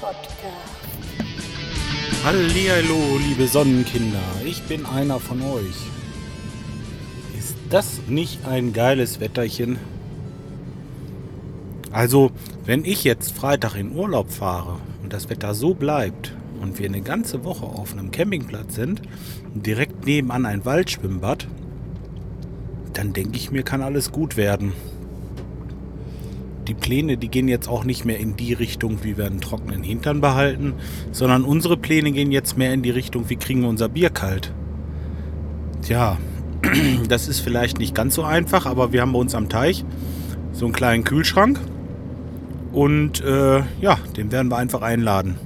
Podcast. Hallihallo, liebe Sonnenkinder, ich bin einer von euch. Ist das nicht ein geiles Wetterchen? Also, wenn ich jetzt Freitag in Urlaub fahre und das Wetter so bleibt und wir eine ganze Woche auf einem Campingplatz sind, direkt nebenan ein Waldschwimmbad, dann denke ich mir, kann alles gut werden. Die Pläne, die gehen jetzt auch nicht mehr in die Richtung, wie wir einen trockenen Hintern behalten, sondern unsere Pläne gehen jetzt mehr in die Richtung, wie kriegen wir unser Bier kalt. Tja, das ist vielleicht nicht ganz so einfach, aber wir haben bei uns am Teich so einen kleinen Kühlschrank und äh, ja, den werden wir einfach einladen.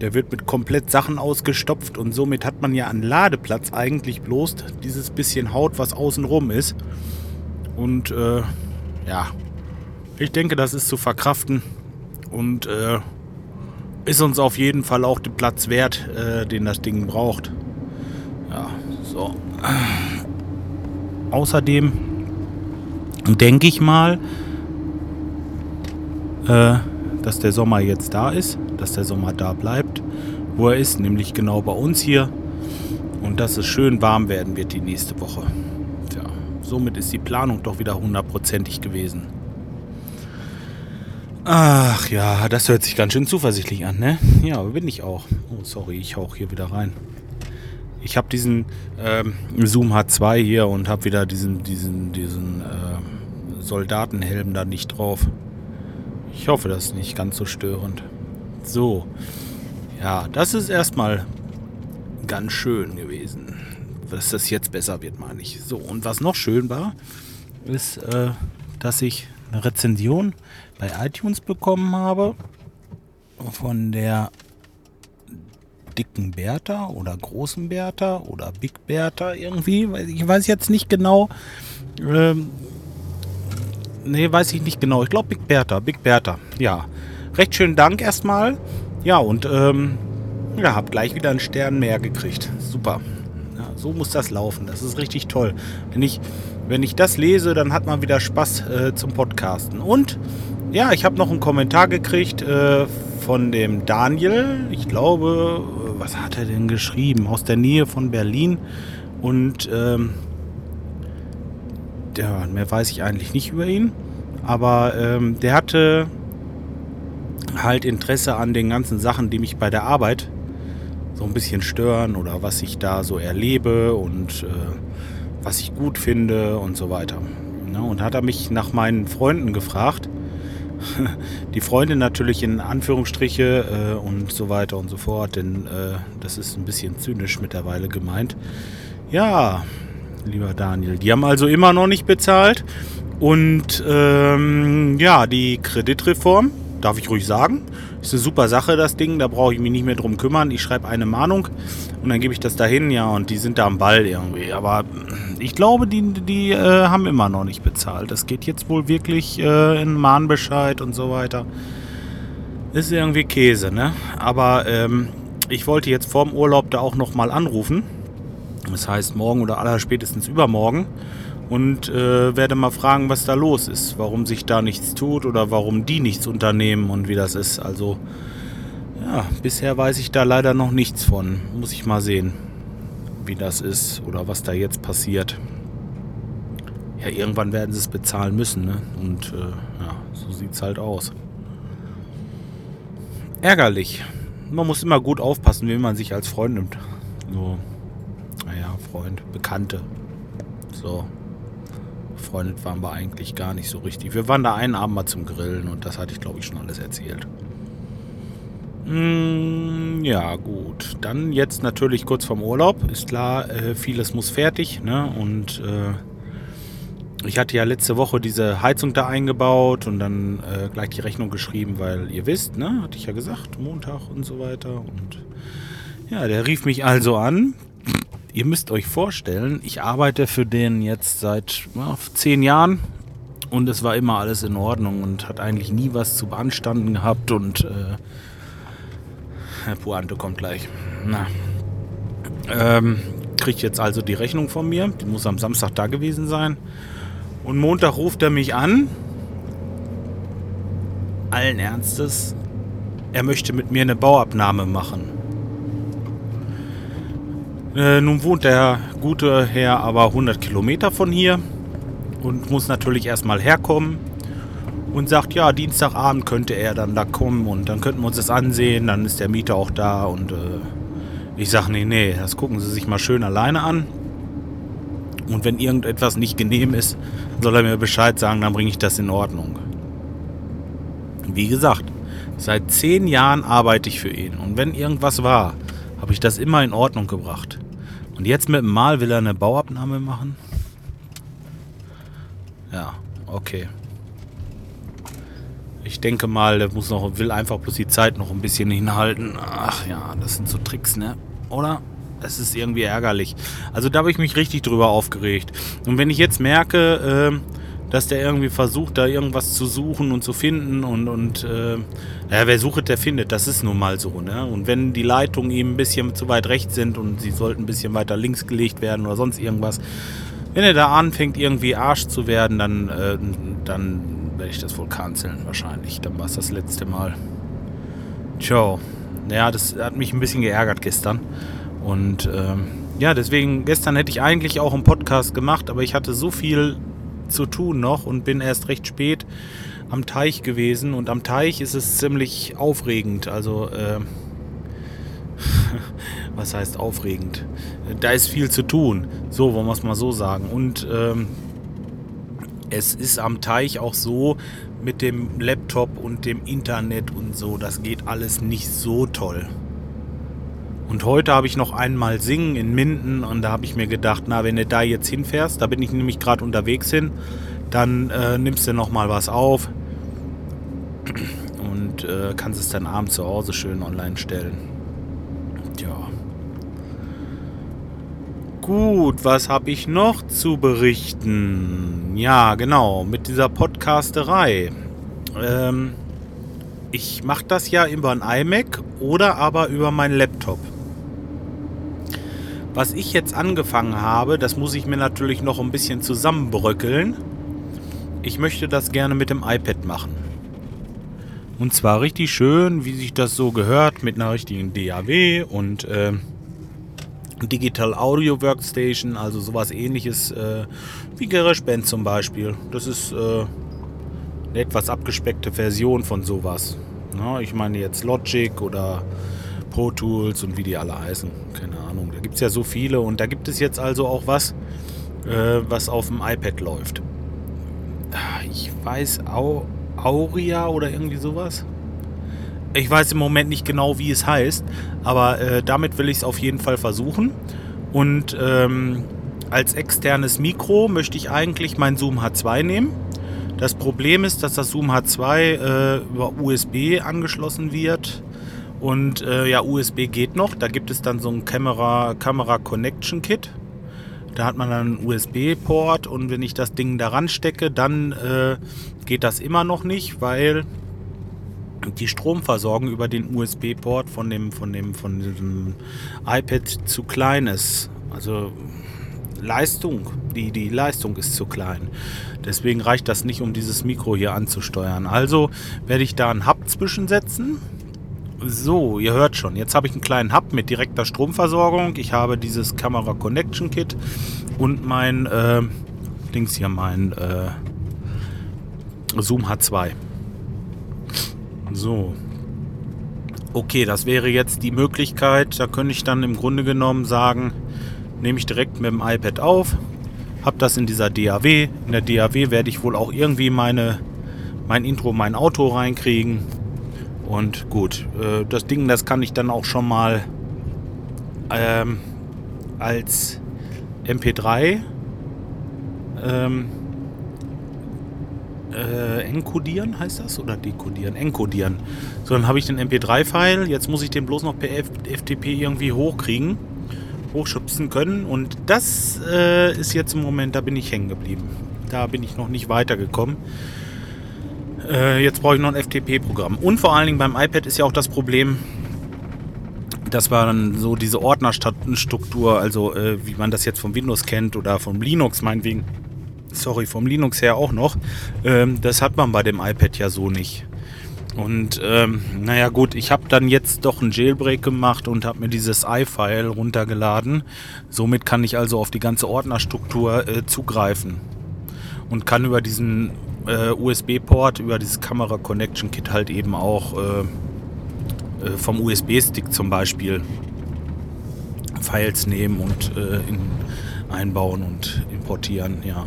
Der wird mit komplett Sachen ausgestopft und somit hat man ja an Ladeplatz eigentlich bloß dieses bisschen Haut, was außen rum ist. Und äh, ja, ich denke, das ist zu verkraften und äh, ist uns auf jeden Fall auch den Platz wert, äh, den das Ding braucht. Ja, so. Außerdem denke ich mal, äh, dass der Sommer jetzt da ist, dass der Sommer da bleibt, wo er ist, nämlich genau bei uns hier. Und dass es schön warm werden wird die nächste Woche. Tja, somit ist die Planung doch wieder hundertprozentig gewesen. Ach ja, das hört sich ganz schön zuversichtlich an, ne? Ja, bin ich auch. Oh, sorry, ich hauch hier wieder rein. Ich habe diesen ähm, Zoom H2 hier und habe wieder diesen, diesen, diesen äh, Soldatenhelm da nicht drauf. Ich hoffe, das ist nicht ganz so störend. So. Ja, das ist erstmal ganz schön gewesen. Dass das jetzt besser wird, meine ich. So, und was noch schön war, ist, äh, dass ich eine Rezension bei iTunes bekommen habe von der dicken Bertha oder großen Bertha oder Big Bertha irgendwie. Ich weiß jetzt nicht genau. Ähm, nee, weiß ich nicht genau. Ich glaube Big Bertha, Big Bertha. Ja. Recht schönen Dank erstmal. Ja, und ähm, ja, hab gleich wieder einen Stern mehr gekriegt. Super. Ja, so muss das laufen. Das ist richtig toll. Wenn ich, wenn ich das lese, dann hat man wieder Spaß äh, zum Podcasten. Und ja, ich habe noch einen Kommentar gekriegt äh, von dem Daniel. Ich glaube, was hat er denn geschrieben? Aus der Nähe von Berlin. Und ähm, ja, mehr weiß ich eigentlich nicht über ihn. Aber ähm, der hatte halt Interesse an den ganzen Sachen, die mich bei der Arbeit so ein bisschen stören oder was ich da so erlebe und äh, was ich gut finde und so weiter. Ja, und hat er mich nach meinen Freunden gefragt. Die Freunde natürlich in Anführungsstriche äh, und so weiter und so fort, denn äh, das ist ein bisschen zynisch mittlerweile gemeint. Ja, lieber Daniel, die haben also immer noch nicht bezahlt. Und ähm, ja, die Kreditreform, darf ich ruhig sagen. Ist eine super Sache, das Ding. Da brauche ich mich nicht mehr drum kümmern. Ich schreibe eine Mahnung und dann gebe ich das dahin, ja, und die sind da am Ball irgendwie. Aber ich glaube, die, die äh, haben immer noch nicht bezahlt. Das geht jetzt wohl wirklich äh, in Mahnbescheid und so weiter. Ist irgendwie Käse, ne? Aber ähm, ich wollte jetzt vorm Urlaub da auch nochmal anrufen. Das heißt morgen oder allerspätestens übermorgen und äh, werde mal fragen, was da los ist, warum sich da nichts tut oder warum die nichts unternehmen und wie das ist. Also ja, bisher weiß ich da leider noch nichts von. Muss ich mal sehen, wie das ist oder was da jetzt passiert. Ja, irgendwann werden sie es bezahlen müssen, ne? Und äh, ja, so sieht es halt aus. Ärgerlich. Man muss immer gut aufpassen, wie man sich als Freund nimmt. So, naja, Freund, Bekannte. So befreundet waren wir eigentlich gar nicht so richtig. Wir waren da einen Abend mal zum Grillen und das hatte ich, glaube ich, schon alles erzählt. Mm, ja, gut. Dann jetzt natürlich kurz vorm Urlaub. Ist klar, äh, vieles muss fertig. Ne? Und äh, ich hatte ja letzte Woche diese Heizung da eingebaut und dann äh, gleich die Rechnung geschrieben, weil ihr wisst, ne, hatte ich ja gesagt, Montag und so weiter. Und ja, der rief mich also an, ihr müsst euch vorstellen, ich arbeite für den jetzt seit ja, zehn Jahren und es war immer alles in Ordnung und hat eigentlich nie was zu beanstanden gehabt und äh, Pointe kommt gleich. Na. Ähm, kriegt jetzt also die Rechnung von mir. Die muss am Samstag da gewesen sein. Und Montag ruft er mich an. Allen Ernstes. er möchte mit mir eine Bauabnahme machen. Äh, nun wohnt der gute Herr aber 100 Kilometer von hier und muss natürlich erstmal herkommen und sagt, ja, Dienstagabend könnte er dann da kommen und dann könnten wir uns das ansehen, dann ist der Mieter auch da und äh, ich sage, nee, nee, das gucken Sie sich mal schön alleine an. Und wenn irgendetwas nicht genehm ist, soll er mir Bescheid sagen, dann bringe ich das in Ordnung. Wie gesagt, seit zehn Jahren arbeite ich für ihn. Und wenn irgendwas war, habe ich das immer in Ordnung gebracht. Und jetzt mit dem Mal will er eine Bauabnahme machen? Ja, okay. Ich denke mal, der muss noch, will einfach bloß die Zeit noch ein bisschen hinhalten. Ach ja, das sind so Tricks, ne? oder? Es ist irgendwie ärgerlich. Also da habe ich mich richtig drüber aufgeregt. Und wenn ich jetzt merke, äh, dass der irgendwie versucht, da irgendwas zu suchen und zu finden und, und äh, ja, wer sucht, der findet. Das ist nun mal so. Ne? Und wenn die Leitungen ihm ein bisschen zu weit rechts sind und sie sollten ein bisschen weiter links gelegt werden oder sonst irgendwas, wenn er da anfängt, irgendwie Arsch zu werden, dann, äh, dann werde ich das wohl canceln wahrscheinlich. Dann war es das letzte Mal. Ciao. Ja, das hat mich ein bisschen geärgert gestern. Und ähm, ja, deswegen, gestern hätte ich eigentlich auch einen Podcast gemacht, aber ich hatte so viel zu tun noch und bin erst recht spät am Teich gewesen. Und am Teich ist es ziemlich aufregend. Also, äh, was heißt aufregend? Da ist viel zu tun. So, wollen wir es mal so sagen. Und ähm, es ist am Teich auch so, mit dem Laptop und dem Internet und so, das geht alles nicht so toll. Und heute habe ich noch einmal Singen in Minden und da habe ich mir gedacht, na, wenn du da jetzt hinfährst, da bin ich nämlich gerade unterwegs hin, dann äh, nimmst du noch mal was auf und äh, kannst es dann abends zu Hause schön online stellen. Tja. Gut, was habe ich noch zu berichten? Ja, genau, mit dieser Podcasterei. Ähm, ich mache das ja über ein iMac oder aber über meinen Laptop. Was ich jetzt angefangen habe, das muss ich mir natürlich noch ein bisschen zusammenbröckeln. Ich möchte das gerne mit dem iPad machen. Und zwar richtig schön, wie sich das so gehört, mit einer richtigen DAW und äh, Digital Audio Workstation, also sowas ähnliches äh, wie GarageBand zum Beispiel. Das ist äh, eine etwas abgespeckte Version von sowas. Ja, ich meine jetzt Logic oder Pro Tools und wie die alle heißen. Keine Ahnung. Da gibt es ja so viele und da gibt es jetzt also auch was, äh, was auf dem iPad läuft. Ich weiß, Au Auria oder irgendwie sowas. Ich weiß im Moment nicht genau, wie es heißt, aber äh, damit will ich es auf jeden Fall versuchen. Und ähm, als externes Mikro möchte ich eigentlich mein Zoom H2 nehmen. Das Problem ist, dass das Zoom H2 äh, über USB angeschlossen wird. Und äh, ja, USB geht noch. Da gibt es dann so ein Camera, Camera Connection Kit. Da hat man dann einen USB-Port und wenn ich das Ding daran stecke, dann äh, geht das immer noch nicht, weil die Stromversorgung über den USB-Port von dem, von, dem, von dem iPad zu klein ist. Also Leistung, die, die Leistung ist zu klein. Deswegen reicht das nicht, um dieses Mikro hier anzusteuern. Also werde ich da einen Hub zwischensetzen. So, ihr hört schon, jetzt habe ich einen kleinen Hub mit direkter Stromversorgung. Ich habe dieses Camera Connection Kit und mein äh, Dings hier, mein äh, Zoom H2. So. Okay, das wäre jetzt die Möglichkeit. Da könnte ich dann im Grunde genommen sagen, nehme ich direkt mit dem iPad auf, habe das in dieser DAW. In der DAW werde ich wohl auch irgendwie meine, mein Intro, mein Auto reinkriegen. Und gut, äh, das Ding, das kann ich dann auch schon mal ähm, als MP3 ähm, äh, encodieren, heißt das? Oder dekodieren? Encodieren. So, dann habe ich den MP3-File. Jetzt muss ich den bloß noch per FTP irgendwie hochkriegen, hochschubsen können. Und das äh, ist jetzt im Moment, da bin ich hängen geblieben. Da bin ich noch nicht weitergekommen. Äh, jetzt brauche ich noch ein FTP-Programm. Und vor allen Dingen beim iPad ist ja auch das Problem, dass man so diese Ordnerstruktur, also äh, wie man das jetzt vom Windows kennt oder vom Linux meinetwegen, sorry, vom Linux her auch noch. Ähm, das hat man bei dem iPad ja so nicht. Und ähm, naja gut, ich habe dann jetzt doch einen Jailbreak gemacht und habe mir dieses iFile runtergeladen. Somit kann ich also auf die ganze Ordnerstruktur äh, zugreifen und kann über diesen äh, USB-Port, über dieses Kamera Connection Kit halt eben auch äh, äh vom USB-Stick zum Beispiel Files nehmen und äh, in, einbauen und importieren. Ja.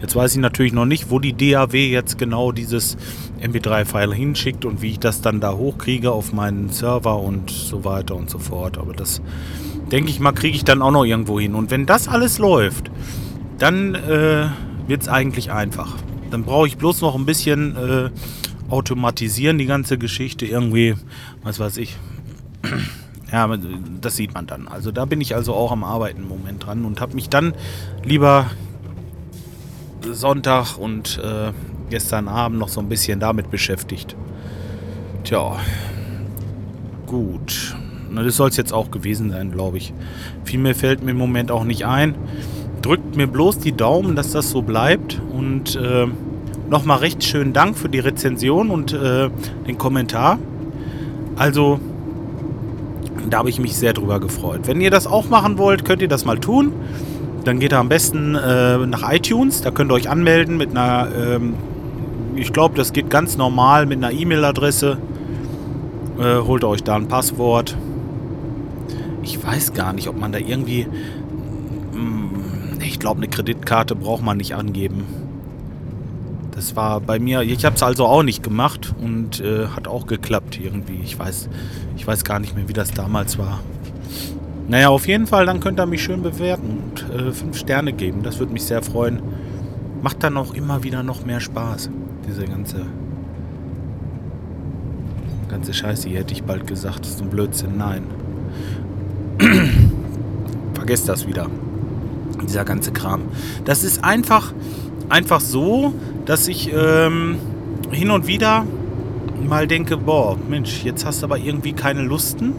Jetzt weiß ich natürlich noch nicht, wo die DAW jetzt genau dieses MP3-File hinschickt und wie ich das dann da hochkriege auf meinen Server und so weiter und so fort. Aber das denke ich mal, kriege ich dann auch noch irgendwo hin. Und wenn das alles läuft, dann äh, wird es eigentlich einfach. Dann brauche ich bloß noch ein bisschen äh, automatisieren, die ganze Geschichte irgendwie, was weiß ich. Ja, das sieht man dann. Also da bin ich also auch am Arbeiten im Moment dran und habe mich dann lieber Sonntag und äh, gestern Abend noch so ein bisschen damit beschäftigt. Tja, gut. Na, das soll es jetzt auch gewesen sein, glaube ich. Viel mehr fällt mir im Moment auch nicht ein. Drückt mir bloß die Daumen, dass das so bleibt. Und äh, nochmal recht schönen Dank für die Rezension und äh, den Kommentar. Also, da habe ich mich sehr drüber gefreut. Wenn ihr das auch machen wollt, könnt ihr das mal tun. Dann geht ihr am besten äh, nach iTunes. Da könnt ihr euch anmelden mit einer, ähm, ich glaube, das geht ganz normal mit einer E-Mail-Adresse. Äh, holt euch da ein Passwort. Ich weiß gar nicht, ob man da irgendwie. Glaube, eine Kreditkarte braucht man nicht angeben. Das war bei mir, ich habe es also auch nicht gemacht und äh, hat auch geklappt irgendwie. Ich weiß, ich weiß gar nicht mehr, wie das damals war. Naja, auf jeden Fall, dann könnt ihr mich schön bewerten und äh, fünf Sterne geben. Das würde mich sehr freuen. Macht dann auch immer wieder noch mehr Spaß. Diese ganze ganze Scheiße hier hätte ich bald gesagt. Das ist ein Blödsinn. Nein. Vergesst das wieder. Dieser ganze Kram. Das ist einfach, einfach so, dass ich ähm, hin und wieder mal denke, boah, Mensch, jetzt hast du aber irgendwie keine Lusten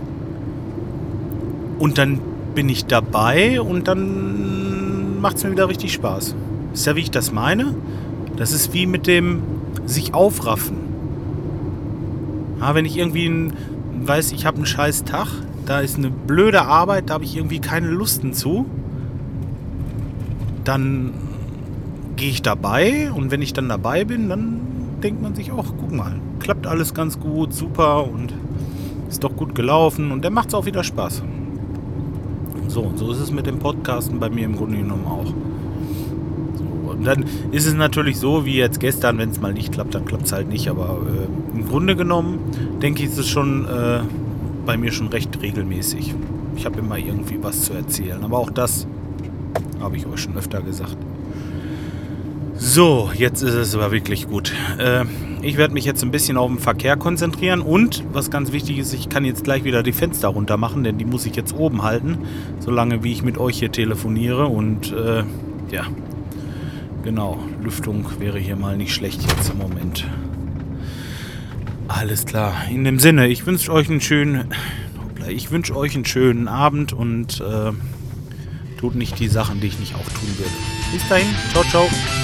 und dann bin ich dabei und dann macht es mir wieder richtig Spaß. Ist ja, wie ich das meine? Das ist wie mit dem sich aufraffen. Ja, wenn ich irgendwie ein, weiß, ich habe einen scheiß Tag, da ist eine blöde Arbeit, da habe ich irgendwie keine Lusten zu, dann gehe ich dabei und wenn ich dann dabei bin, dann denkt man sich auch, guck mal, klappt alles ganz gut, super und ist doch gut gelaufen und dann macht es auch wieder Spaß. So, und so ist es mit dem Podcasten bei mir im Grunde genommen auch. So, und dann ist es natürlich so, wie jetzt gestern, wenn es mal nicht klappt, dann klappt es halt nicht. Aber äh, im Grunde genommen, denke ich, ist es schon äh, bei mir schon recht regelmäßig. Ich habe immer irgendwie was zu erzählen. Aber auch das habe ich euch schon öfter gesagt. So, jetzt ist es aber wirklich gut. Äh, ich werde mich jetzt ein bisschen auf den Verkehr konzentrieren und, was ganz wichtig ist, ich kann jetzt gleich wieder die Fenster runter machen, denn die muss ich jetzt oben halten, solange wie ich mit euch hier telefoniere und äh, ja, genau, Lüftung wäre hier mal nicht schlecht jetzt im Moment. Alles klar. In dem Sinne, ich wünsche euch einen schönen, ich wünsche euch einen schönen Abend und äh, tut nicht die Sachen, die ich nicht auch tun würde. Bis dahin, ciao, ciao.